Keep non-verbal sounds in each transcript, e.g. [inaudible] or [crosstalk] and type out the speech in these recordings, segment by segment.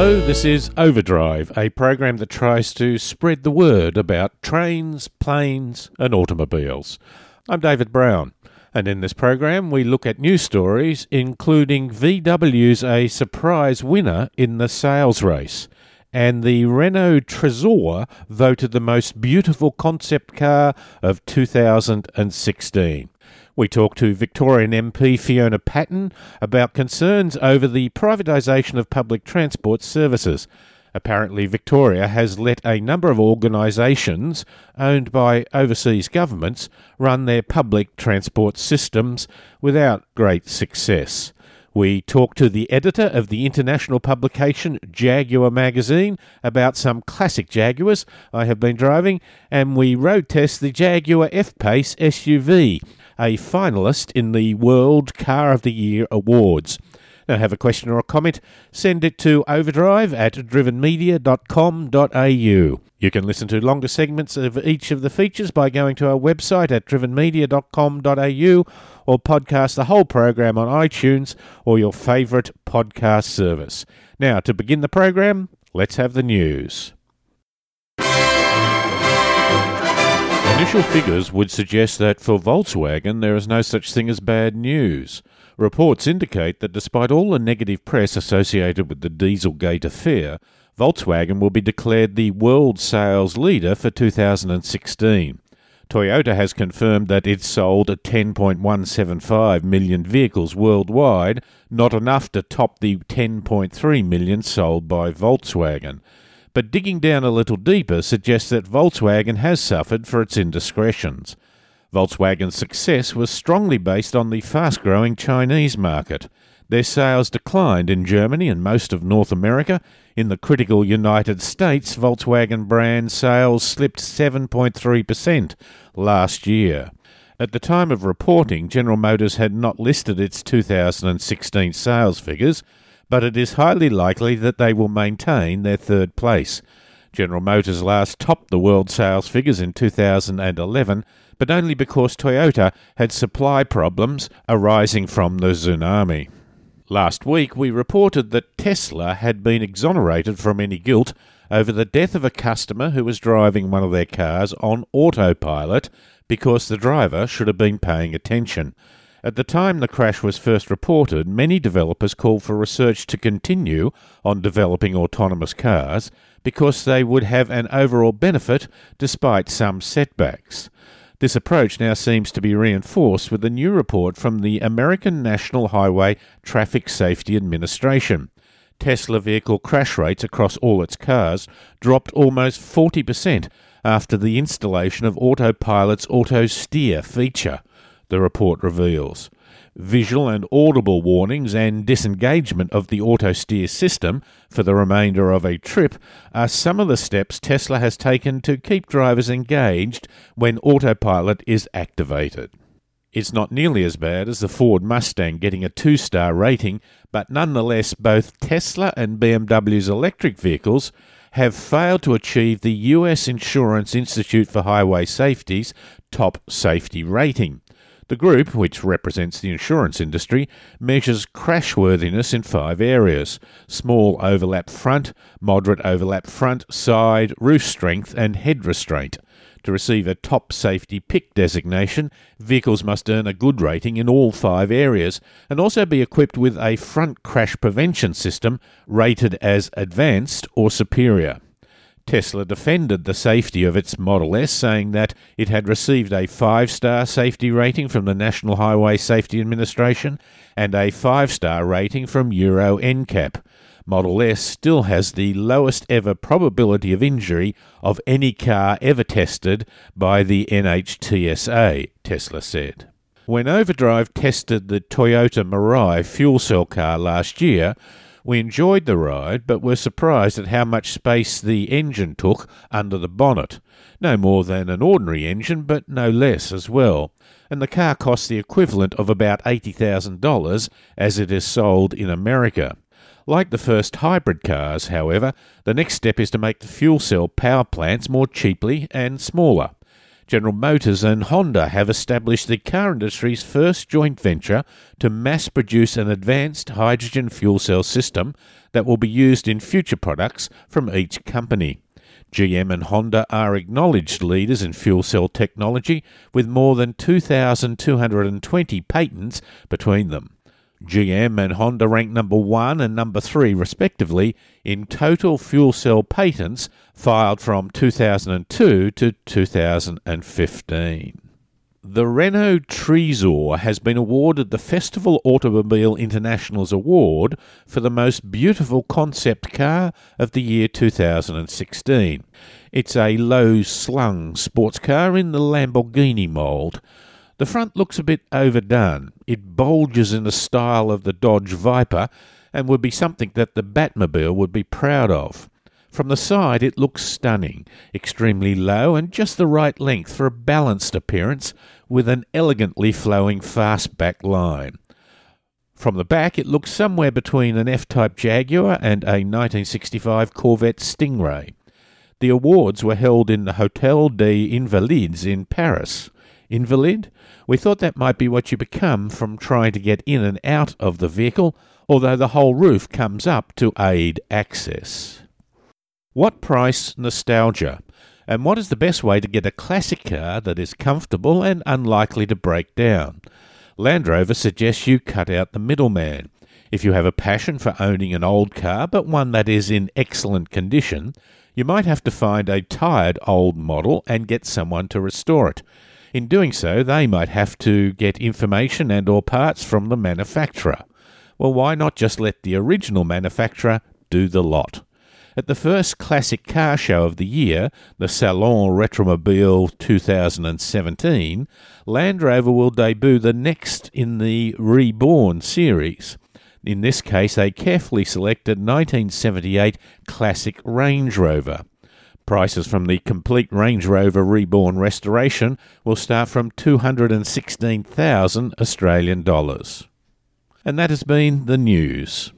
Hello, this is Overdrive, a program that tries to spread the word about trains, planes, and automobiles. I'm David Brown, and in this program we look at news stories, including VW's a surprise winner in the sales race, and the Renault Trezor voted the most beautiful concept car of 2016. We talk to Victorian MP Fiona Patten about concerns over the privatisation of public transport services. Apparently, Victoria has let a number of organisations owned by overseas governments run their public transport systems without great success. We talk to the editor of the international publication Jaguar magazine about some classic Jaguars I have been driving, and we road test the Jaguar F Pace SUV a finalist in the World Car of the Year Awards. Now, have a question or a comment? Send it to overdrive at drivenmedia.com.au. You can listen to longer segments of each of the features by going to our website at drivenmedia.com.au or podcast the whole program on iTunes or your favourite podcast service. Now, to begin the program, let's have the news. Initial figures would suggest that for Volkswagen there is no such thing as bad news. Reports indicate that despite all the negative press associated with the Dieselgate affair, Volkswagen will be declared the world sales leader for 2016. Toyota has confirmed that it sold 10.175 million vehicles worldwide, not enough to top the 10.3 million sold by Volkswagen but digging down a little deeper suggests that Volkswagen has suffered for its indiscretions. Volkswagen's success was strongly based on the fast growing Chinese market. Their sales declined in Germany and most of North America. In the critical United States, Volkswagen brand sales slipped 7.3% last year. At the time of reporting, General Motors had not listed its 2016 sales figures, but it is highly likely that they will maintain their third place. General Motors last topped the world sales figures in 2011, but only because Toyota had supply problems arising from the tsunami. Last week, we reported that Tesla had been exonerated from any guilt over the death of a customer who was driving one of their cars on autopilot because the driver should have been paying attention. At the time the crash was first reported, many developers called for research to continue on developing autonomous cars because they would have an overall benefit despite some setbacks. This approach now seems to be reinforced with a new report from the American National Highway Traffic Safety Administration. Tesla vehicle crash rates across all its cars dropped almost 40% after the installation of Autopilot's Auto Steer feature the report reveals. Visual and audible warnings and disengagement of the auto steer system for the remainder of a trip are some of the steps Tesla has taken to keep drivers engaged when autopilot is activated. It's not nearly as bad as the Ford Mustang getting a two star rating, but nonetheless, both Tesla and BMW's electric vehicles have failed to achieve the US Insurance Institute for Highway Safety's top safety rating. The group, which represents the insurance industry, measures crashworthiness in five areas small overlap front, moderate overlap front, side, roof strength, and head restraint. To receive a top safety pick designation, vehicles must earn a good rating in all five areas and also be equipped with a front crash prevention system rated as advanced or superior. Tesla defended the safety of its Model S, saying that it had received a five star safety rating from the National Highway Safety Administration and a five star rating from Euro NCAP. Model S still has the lowest ever probability of injury of any car ever tested by the NHTSA, Tesla said. When Overdrive tested the Toyota Mirai fuel cell car last year, we enjoyed the ride, but were surprised at how much space the engine took under the bonnet. No more than an ordinary engine, but no less as well. And the car cost the equivalent of about $80,000 as it is sold in America. Like the first hybrid cars, however, the next step is to make the fuel cell power plants more cheaply and smaller. General Motors and Honda have established the car industry's first joint venture to mass produce an advanced hydrogen fuel cell system that will be used in future products from each company. GM and Honda are acknowledged leaders in fuel cell technology with more than 2,220 patents between them. GM and Honda rank number one and number three, respectively, in total fuel cell patents filed from 2002 to 2015. The Renault Trezor has been awarded the Festival Automobile International's award for the most beautiful concept car of the year 2016. It's a low slung sports car in the Lamborghini mould the front looks a bit overdone. It bulges in the style of the Dodge Viper and would be something that the Batmobile would be proud of. From the side, it looks stunning, extremely low and just the right length for a balanced appearance with an elegantly flowing fastback line. From the back, it looks somewhere between an F Type Jaguar and a 1965 Corvette Stingray. The awards were held in the Hotel des Invalides in Paris. Invalid? We thought that might be what you become from trying to get in and out of the vehicle, although the whole roof comes up to aid access. What price nostalgia? And what is the best way to get a classic car that is comfortable and unlikely to break down? Land Rover suggests you cut out the middleman. If you have a passion for owning an old car, but one that is in excellent condition, you might have to find a tired old model and get someone to restore it. In doing so, they might have to get information and or parts from the manufacturer. Well, why not just let the original manufacturer do the lot? At the first classic car show of the year, the Salon Retromobile 2017, Land Rover will debut the next in the Reborn series. In this case, a carefully selected 1978 classic Range Rover. Prices from the complete Range Rover Reborn restoration will start from 216,000 Australian dollars. And that has been the news.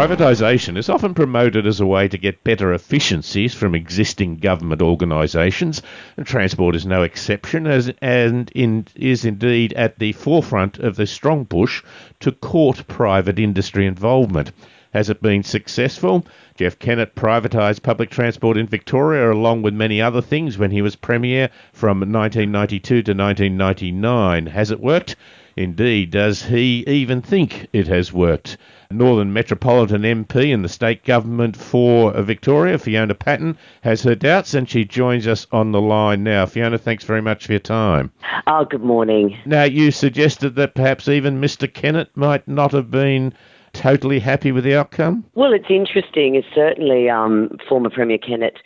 Privatisation is often promoted as a way to get better efficiencies from existing government organisations, and transport is no exception, as, and in, is indeed at the forefront of the strong push to court private industry involvement. Has it been successful? Jeff Kennett privatised public transport in Victoria along with many other things when he was Premier from 1992 to 1999. Has it worked? Indeed, does he even think it has worked? Northern Metropolitan MP in the state government for Victoria, Fiona Patten, has her doubts and she joins us on the line now. Fiona, thanks very much for your time. Oh, good morning. Now, you suggested that perhaps even Mr. Kennett might not have been totally happy with the outcome? Well, it's interesting. It's certainly um, former Premier Kennett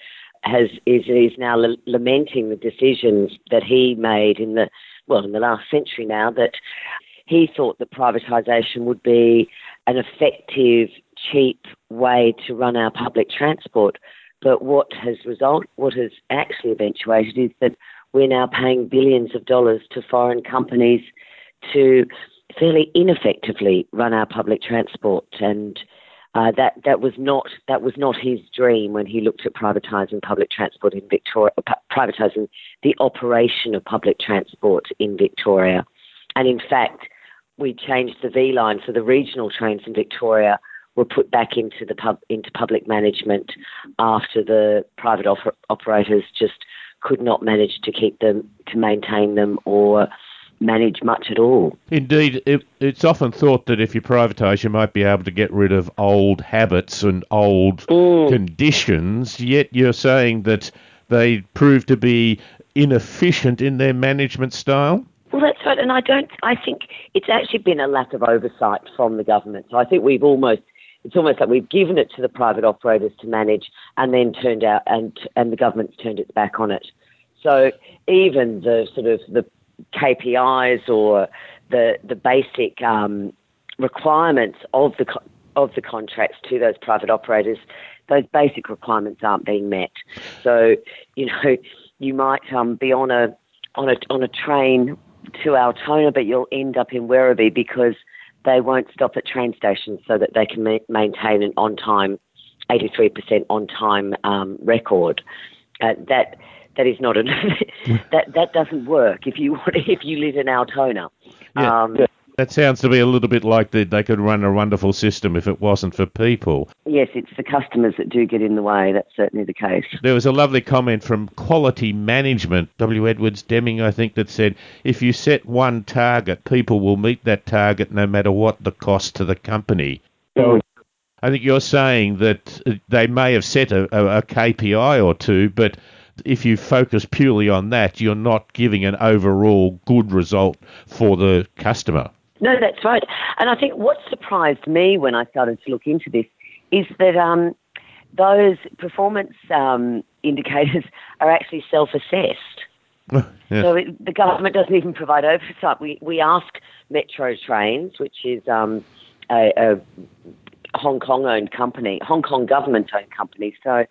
has is, is now l- lamenting the decisions that he made in the well in the last century now that he thought that privatisation would be an effective, cheap way to run our public transport. But what has result, what has actually eventuated is that we're now paying billions of dollars to foreign companies to fairly ineffectively run our public transport, and uh, that that was not that was not his dream when he looked at privatising public transport in Victoria, privatising the operation of public transport in Victoria, and in fact, we changed the V/Line, so the regional trains in Victoria were put back into the pub into public management after the private op- operators just could not manage to keep them to maintain them or manage much at all. Indeed, it, it's often thought that if you privatise, you might be able to get rid of old habits and old mm. conditions. Yet you're saying that they prove to be inefficient in their management style. Well, that's right, and I don't. I think it's actually been a lack of oversight from the government. So I think we've almost. It's almost like we've given it to the private operators to manage, and then turned out, and and the government's turned its back on it. So even the sort of the KPIs or the the basic um, requirements of the of the contracts to those private operators, those basic requirements aren't being met. So you know you might um, be on a on a on a train to Altona, but you'll end up in Werribee because they won't stop at train stations so that they can ma- maintain an on time, 83% on time um, record. Uh, that that is not a [laughs] that that doesn't work if you [laughs] if you live in Altona. Yeah. Um, that sounds to be a little bit like the, they could run a wonderful system if it wasn't for people. Yes, it's the customers that do get in the way. That's certainly the case. There was a lovely comment from Quality Management, W. Edwards Deming, I think, that said if you set one target, people will meet that target no matter what the cost to the company. Mm. I think you're saying that they may have set a, a, a KPI or two, but if you focus purely on that, you're not giving an overall good result for the customer. No, that's right. And I think what surprised me when I started to look into this is that um, those performance um, indicators [laughs] are actually self assessed. [laughs] yeah. So it, the government doesn't even provide oversight. We, we ask Metro Trains, which is um, a, a Hong Kong owned company, Hong Kong government owned company. So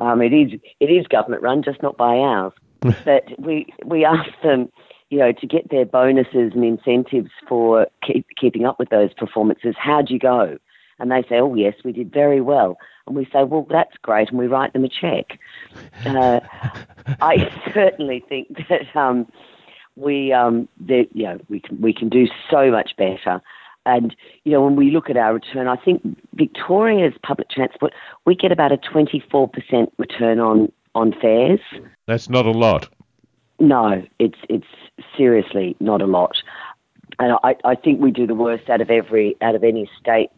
um, it is it is government run, just not by ours. [laughs] but we we ask them, you know, to get their bonuses and incentives for keep, keeping up with those performances. How'd you go? And they say, oh yes, we did very well. And we say, well, that's great, and we write them a check. Uh, I [laughs] certainly think that um, we um, that you know we can we can do so much better. And, you know, when we look at our return, I think Victoria's public transport, we get about a 24% return on, on fares. That's not a lot. No, it's, it's seriously not a lot. And I, I think we do the worst out of every, out of any state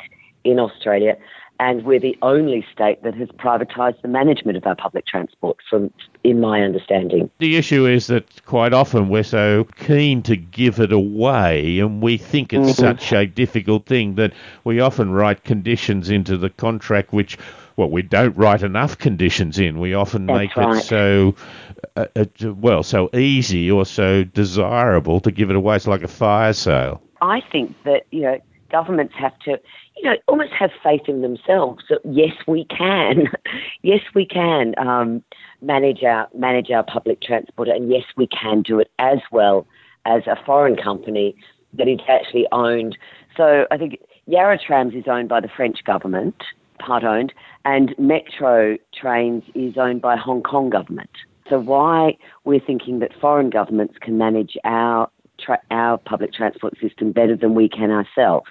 in Australia and we're the only state that has privatised the management of our public transport, from in my understanding. The issue is that quite often we're so keen to give it away, and we think it's mm-hmm. such a difficult thing that we often write conditions into the contract which. Well, we don't write enough conditions in. We often That's make right. it so, uh, uh, well, so easy or so desirable to give it away. It's like a fire sale. I think that you know governments have to you know, almost have faith in themselves that yes, we can, [laughs] yes, we can um, manage our manage our public transport, and yes, we can do it as well as a foreign company that is actually owned. So I think Yarra Trams is owned by the French government, part owned, and Metro Trains is owned by Hong Kong government. So why we're thinking that foreign governments can manage our tra- our public transport system better than we can ourselves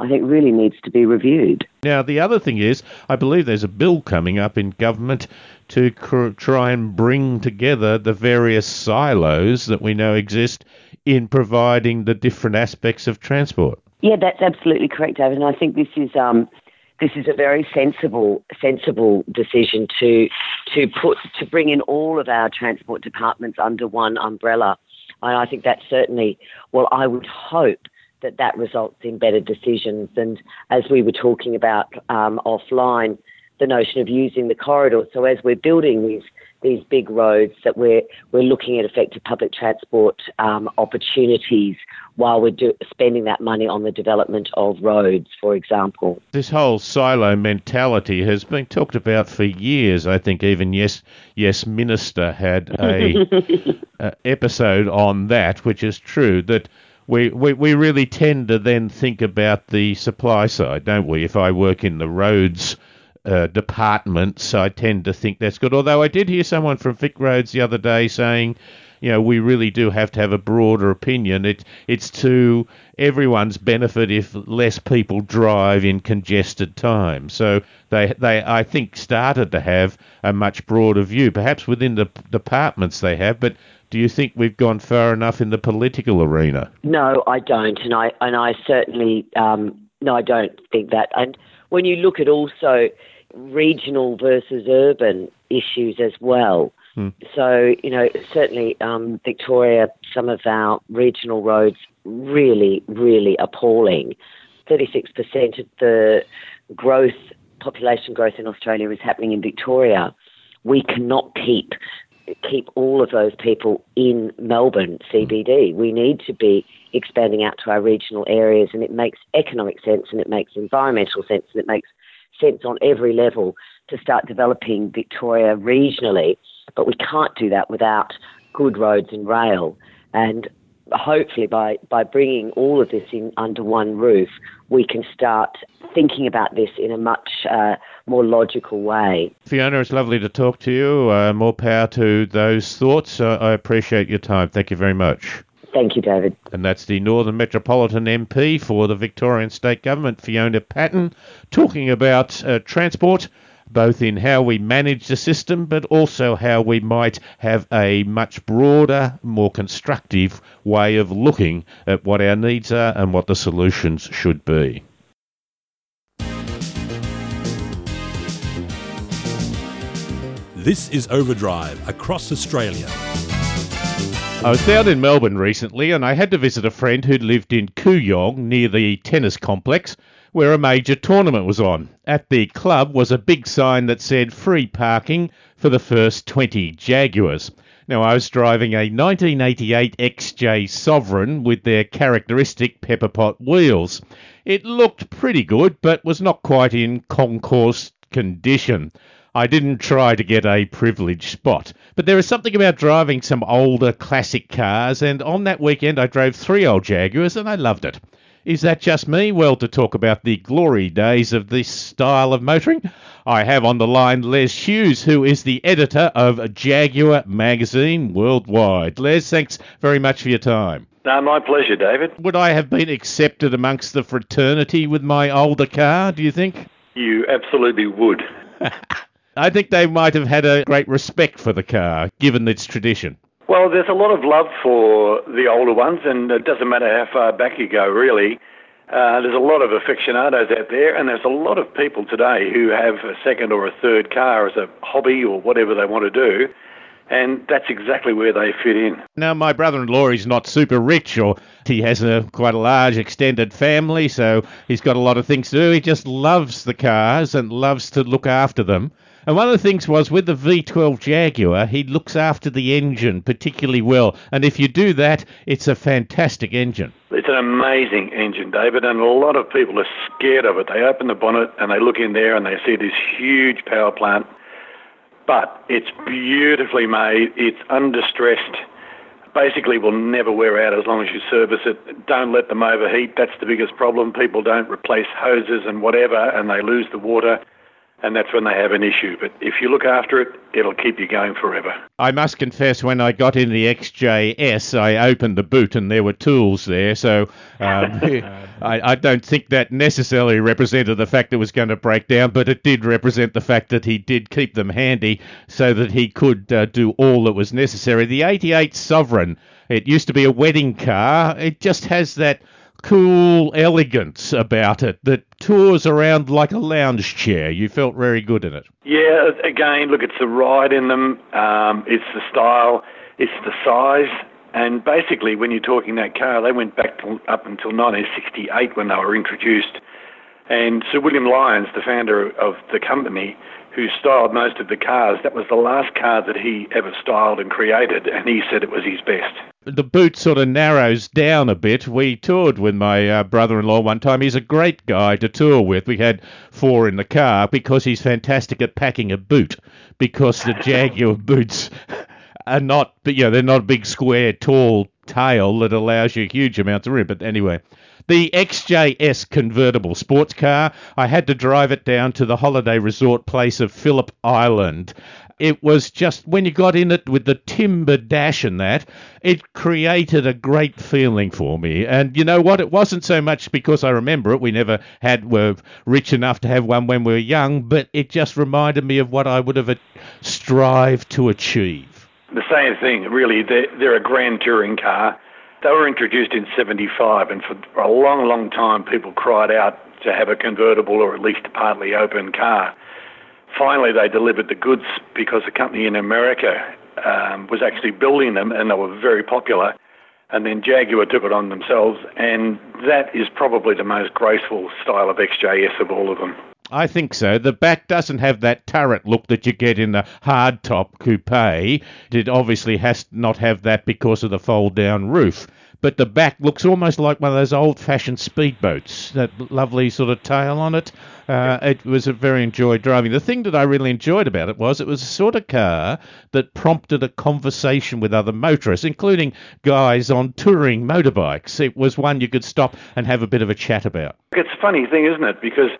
I think really needs to be reviewed. Now, the other thing is, I believe there's a bill coming up in government to cr- try and bring together the various silos that we know exist in providing the different aspects of transport. Yeah, that's absolutely correct, David. And I think this is um, this is a very sensible sensible decision to to put to bring in all of our transport departments under one umbrella. And I think that's certainly well, I would hope that that results in better decisions. And as we were talking about um, offline, the notion of using the corridor. So as we're building these these big roads, that we're we're looking at effective public transport um, opportunities while we're do, spending that money on the development of roads, for example. This whole silo mentality has been talked about for years. I think even yes, yes, minister had a, [laughs] a episode on that, which is true that we, we, we really tend to then think about the supply side, don't we? If I work in the roads uh, departments, I tend to think that's good. Although I did hear someone from VicRoads the other day saying, you know, we really do have to have a broader opinion. It, it's to everyone's benefit if less people drive in congested times. So they, they, I think, started to have a much broader view. Perhaps within the departments they have, but do you think we've gone far enough in the political arena? No, I don't, and I and I certainly um, no, I don't think that. And when you look at also regional versus urban issues as well. Hmm. So, you know, certainly um, Victoria, some of our regional roads really, really appalling. 36% of the growth, population growth in Australia is happening in Victoria. We cannot keep keep all of those people in Melbourne CBD. We need to be expanding out to our regional areas, and it makes economic sense, and it makes environmental sense, and it makes sense on every level to start developing Victoria regionally. But we can't do that without good roads and rail. And hopefully by, by bringing all of this in under one roof, we can start thinking about this in a much uh, more logical way. Fiona, it's lovely to talk to you. Uh, more power to those thoughts. Uh, I appreciate your time. Thank you very much. Thank you, David. And that's the Northern Metropolitan MP for the Victorian State Government, Fiona Patten, talking about uh, transport both in how we manage the system, but also how we might have a much broader, more constructive way of looking at what our needs are and what the solutions should be. This is Overdrive across Australia. I was down in Melbourne recently and I had to visit a friend who lived in Kooyong near the tennis complex where a major tournament was on. At the club was a big sign that said free parking for the first 20 Jaguars. Now, I was driving a 1988 XJ Sovereign with their characteristic pepper pot wheels. It looked pretty good, but was not quite in concours condition. I didn't try to get a privileged spot. But there is something about driving some older classic cars, and on that weekend I drove three old Jaguars and I loved it. Is that just me? Well, to talk about the glory days of this style of motoring, I have on the line Les Hughes, who is the editor of Jaguar Magazine Worldwide. Les, thanks very much for your time. No, my pleasure, David. Would I have been accepted amongst the fraternity with my older car, do you think? You absolutely would. [laughs] I think they might have had a great respect for the car, given its tradition. Well, there's a lot of love for the older ones, and it doesn't matter how far back you go, really. Uh, there's a lot of aficionados out there, and there's a lot of people today who have a second or a third car as a hobby or whatever they want to do, and that's exactly where they fit in. Now, my brother-in-law is not super rich, or he has a quite a large extended family, so he's got a lot of things to do. He just loves the cars and loves to look after them. And one of the things was with the V12 Jaguar, he looks after the engine particularly well. And if you do that, it's a fantastic engine. It's an amazing engine, David, and a lot of people are scared of it. They open the bonnet and they look in there and they see this huge power plant. But it's beautifully made, it's undistressed. Basically, will never wear out as long as you service it. Don't let them overheat. That's the biggest problem. People don't replace hoses and whatever, and they lose the water and that's when they have an issue. But if you look after it, it'll keep you going forever. I must confess, when I got in the XJS, I opened the boot and there were tools there, so um, [laughs] [laughs] I, I, don't think that necessarily represented the fact it was going to break down, but it did represent the fact that he did keep them handy so that he could uh, do all that was necessary. The 88 Sovereign, it used to be a wedding car, it just has that cool elegance about it that tours around like a lounge chair. You felt very good in it. Yeah, again, look, it's the ride in them, um, it's the style, it's the size. And basically, when you're talking that car, they went back to, up until 1968 when they were introduced. And Sir William Lyons, the founder of the company, who styled most of the cars, that was the last car that he ever styled and created, and he said it was his best. The boot sort of narrows down a bit. We toured with my uh, brother in law one time. He's a great guy to tour with. We had four in the car because he's fantastic at packing a boot, because the Jaguar [laughs] boots are not, you know, they're not a big square, tall tail that allows you huge amounts of room. But anyway, the XJS convertible sports car. I had to drive it down to the holiday resort place of Phillip Island. It was just when you got in it with the timber dash and that, it created a great feeling for me. And you know what? It wasn't so much because I remember it. We never had were rich enough to have one when we were young, but it just reminded me of what I would have strived to achieve. The same thing, really. They're, they're a grand touring car they were introduced in 75, and for a long, long time, people cried out to have a convertible or at least a partly open car. Finally, they delivered the goods because a company in America um, was actually building them, and they were very popular. And then Jaguar took it on themselves, and that is probably the most graceful style of XJS of all of them. I think so. The back doesn't have that turret look that you get in the hardtop coupe. It obviously has not have that because of the fold down roof. But the back looks almost like one of those old fashioned speedboats. That lovely sort of tail on it. Uh, it was a very enjoyed driving. The thing that I really enjoyed about it was it was a sort of car that prompted a conversation with other motorists, including guys on touring motorbikes. It was one you could stop and have a bit of a chat about. It's a funny thing, isn't it? Because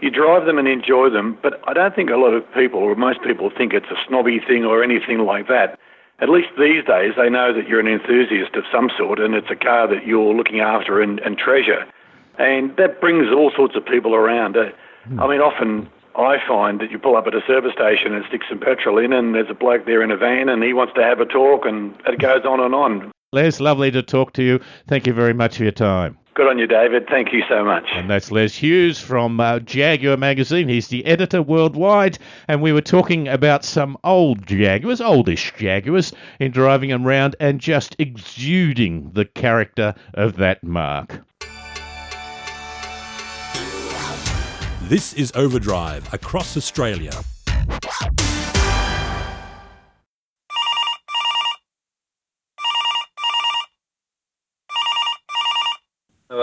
you drive them and enjoy them, but I don't think a lot of people, or most people, think it's a snobby thing or anything like that. At least these days, they know that you're an enthusiast of some sort and it's a car that you're looking after and, and treasure. And that brings all sorts of people around. Uh, I mean, often I find that you pull up at a service station and stick some petrol in, and there's a bloke there in a van, and he wants to have a talk, and it goes on and on. Les, lovely to talk to you. Thank you very much for your time. Good on you, David. Thank you so much. And that's Les Hughes from uh, Jaguar magazine. He's the editor worldwide, and we were talking about some old Jaguars, oldish Jaguars, in driving them around and just exuding the character of that mark. This is Overdrive across Australia.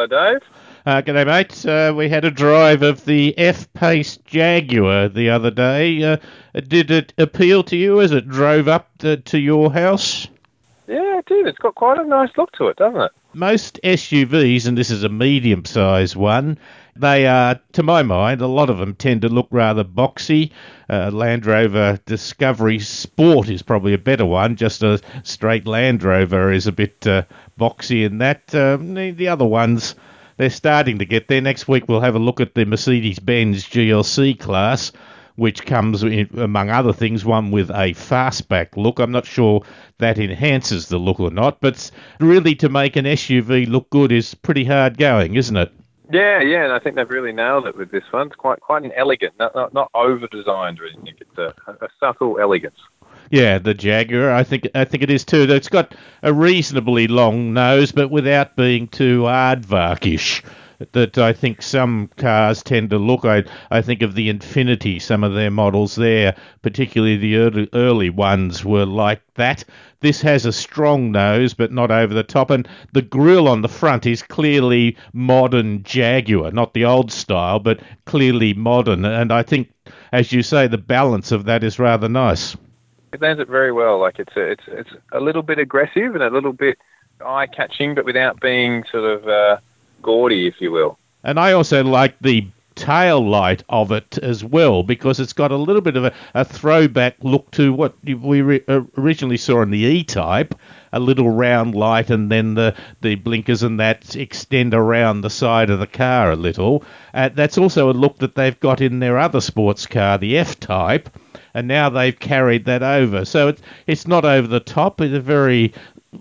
Hello, Dave. Uh, g'day, mate. Uh, we had a drive of the F-Pace Jaguar the other day. Uh, did it appeal to you as it drove up to, to your house? Yeah, it did. It's got quite a nice look to it, doesn't it? Most SUVs, and this is a medium-sized one, they are, to my mind, a lot of them tend to look rather boxy. Uh, Land Rover Discovery Sport is probably a better one. Just a straight Land Rover is a bit uh, boxy and that. Um, the, the other ones, they're starting to get there. Next week we'll have a look at the Mercedes-Benz GLC class, which comes, in, among other things, one with a fastback look. I'm not sure that enhances the look or not, but really to make an SUV look good is pretty hard going, isn't it? Yeah, yeah, and I think they've really nailed it with this one. It's quite quite an elegant, not not, not over designed or anything. It's a, a subtle elegance. Yeah, the Jaguar. I think I think it is too. It's got a reasonably long nose, but without being too aardvarkish. That I think some cars tend to look. I I think of the Infiniti. Some of their models there, particularly the early, early ones, were like that. This has a strong nose, but not over the top, and the grille on the front is clearly modern Jaguar, not the old style, but clearly modern. And I think, as you say, the balance of that is rather nice. It lands it very well. Like it's a, it's it's a little bit aggressive and a little bit eye catching, but without being sort of uh, gaudy, if you will. And I also like the tail light of it as well because it's got a little bit of a, a throwback look to what we re- originally saw in the E-Type, a little round light and then the, the blinkers and that extend around the side of the car a little. Uh, that's also a look that they've got in their other sports car, the F-Type, and now they've carried that over. So it's it's not over the top. It's a very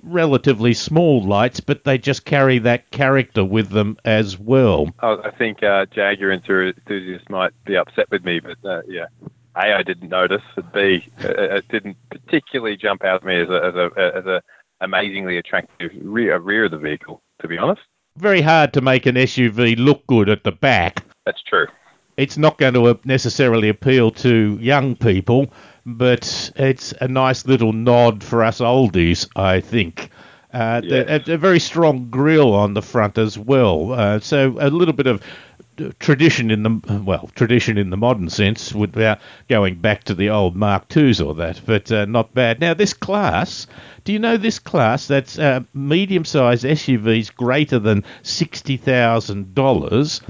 relatively small lights, but they just carry that character with them as well. Oh, I think uh, Jaguar enthusiasts might be upset with me, but uh, yeah. A, I didn't notice, and B, it didn't particularly jump out at me as a, as a, as a amazingly attractive rear, rear of the vehicle, to be honest. Very hard to make an SUV look good at the back. That's true. It's not going to necessarily appeal to young people, but it's a nice little nod for us oldies, I think. Uh, a, a very strong grille on the front as well, uh, so a little bit of tradition in the well, tradition in the modern sense, without going back to the old Mark Twos or that, but uh, not bad. Now this class, do you know this class? That's uh, medium-sized SUVs greater than sixty thousand dollars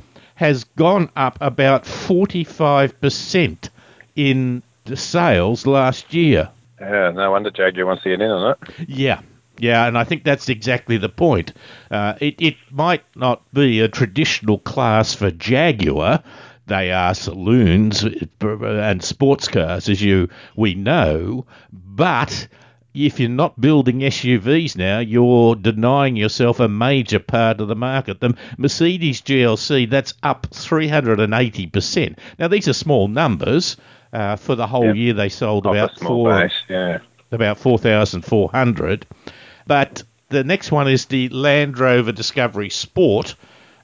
has gone up about forty-five percent in the sales last year. Yeah, no wonder Jaguar wants to get in on it. Yeah. Yeah, and I think that's exactly the point. Uh, it, it might not be a traditional class for Jaguar. They are saloons and sports cars, as you we know. But if you're not building SUVs now, you're denying yourself a major part of the market. The Mercedes GLC, that's up 380%. Now, these are small numbers. Uh, for the whole Yep. year, they sold Off about four base, yeah. about 4,400. But the next one is the Land Rover Discovery Sport,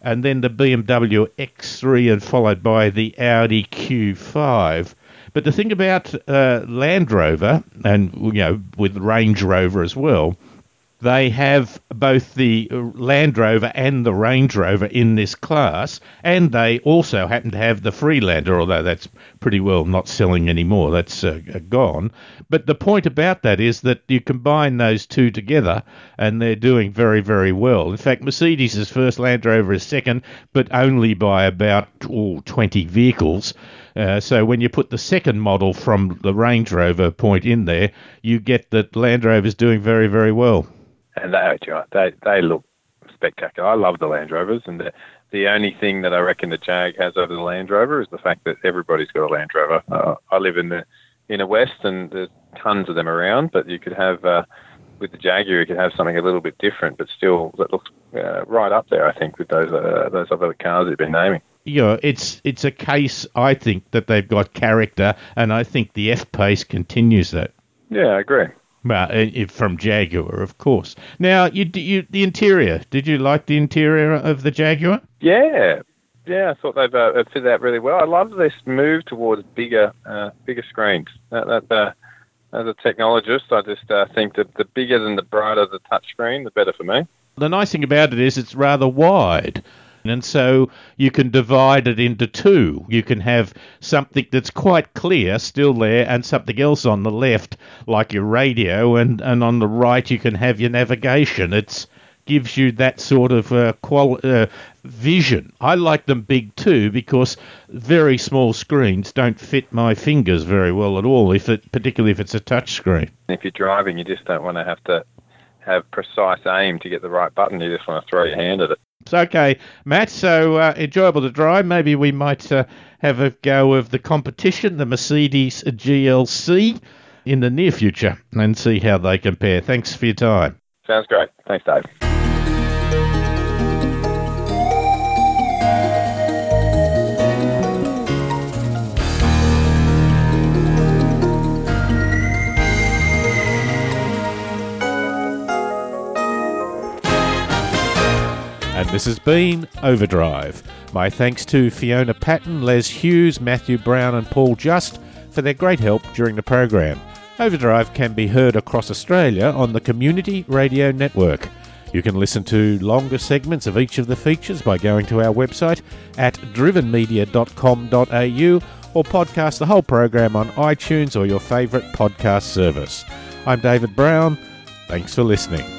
and then the BMW X3, and followed by the Audi Q5. But the thing about uh, Land Rover, and you know with Range Rover as well, they have both the Land Rover and the Range Rover in this class, and they also happen to have the Freelander, although that's pretty well not selling anymore. That's uh, gone. But the point about that is that you combine those two together, and they're doing very, very well. In fact, Mercedes' first Land Rover is second, but only by about oh, 20 vehicles. Uh, so when you put the second model from the Range Rover point in there, you get that Land Rover is doing very, very well. And they, they, they look spectacular. I love the Land Rovers, and the, the only thing that I reckon the Jag has over the Land Rover is the fact that everybody's got a Land Rover. Uh, I live in the inner west, and there's tons of them around, but you could have. Uh, with the Jaguar, you could have something a little bit different, but still that looks uh, right up there. I think with those uh, those other cars you've been naming you know, it's it's a case I think that they've got character, and I think the F pace continues that. Yeah, I agree. Well, uh, from Jaguar, of course. Now, you, you the interior. Did you like the interior of the Jaguar? Yeah, yeah. I thought they've uh, fit that really well. I love this move towards bigger, uh, bigger screens. That, that uh, as a technologist, I just uh, think that the bigger and the brighter the touchscreen, the better for me. The nice thing about it is it's rather wide. And so you can divide it into two. You can have something that's quite clear still there and something else on the left, like your radio, and, and on the right you can have your navigation. It gives you that sort of uh, qual- uh, vision. I like them big too because very small screens don't fit my fingers very well at all, if it, particularly if it's a touch screen. If you're driving, you just don't want to have to have precise aim to get the right button. You just want to throw your hand at it. Okay, Matt, so uh, enjoyable to drive. Maybe we might uh, have a go of the competition, the Mercedes GLC, in the near future and see how they compare. Thanks for your time. Sounds great. Thanks, Dave. And this has been Overdrive. My thanks to Fiona Patten, Les Hughes, Matthew Brown, and Paul Just for their great help during the program. Overdrive can be heard across Australia on the Community Radio Network. You can listen to longer segments of each of the features by going to our website at drivenmedia.com.au or podcast the whole program on iTunes or your favourite podcast service. I'm David Brown. Thanks for listening.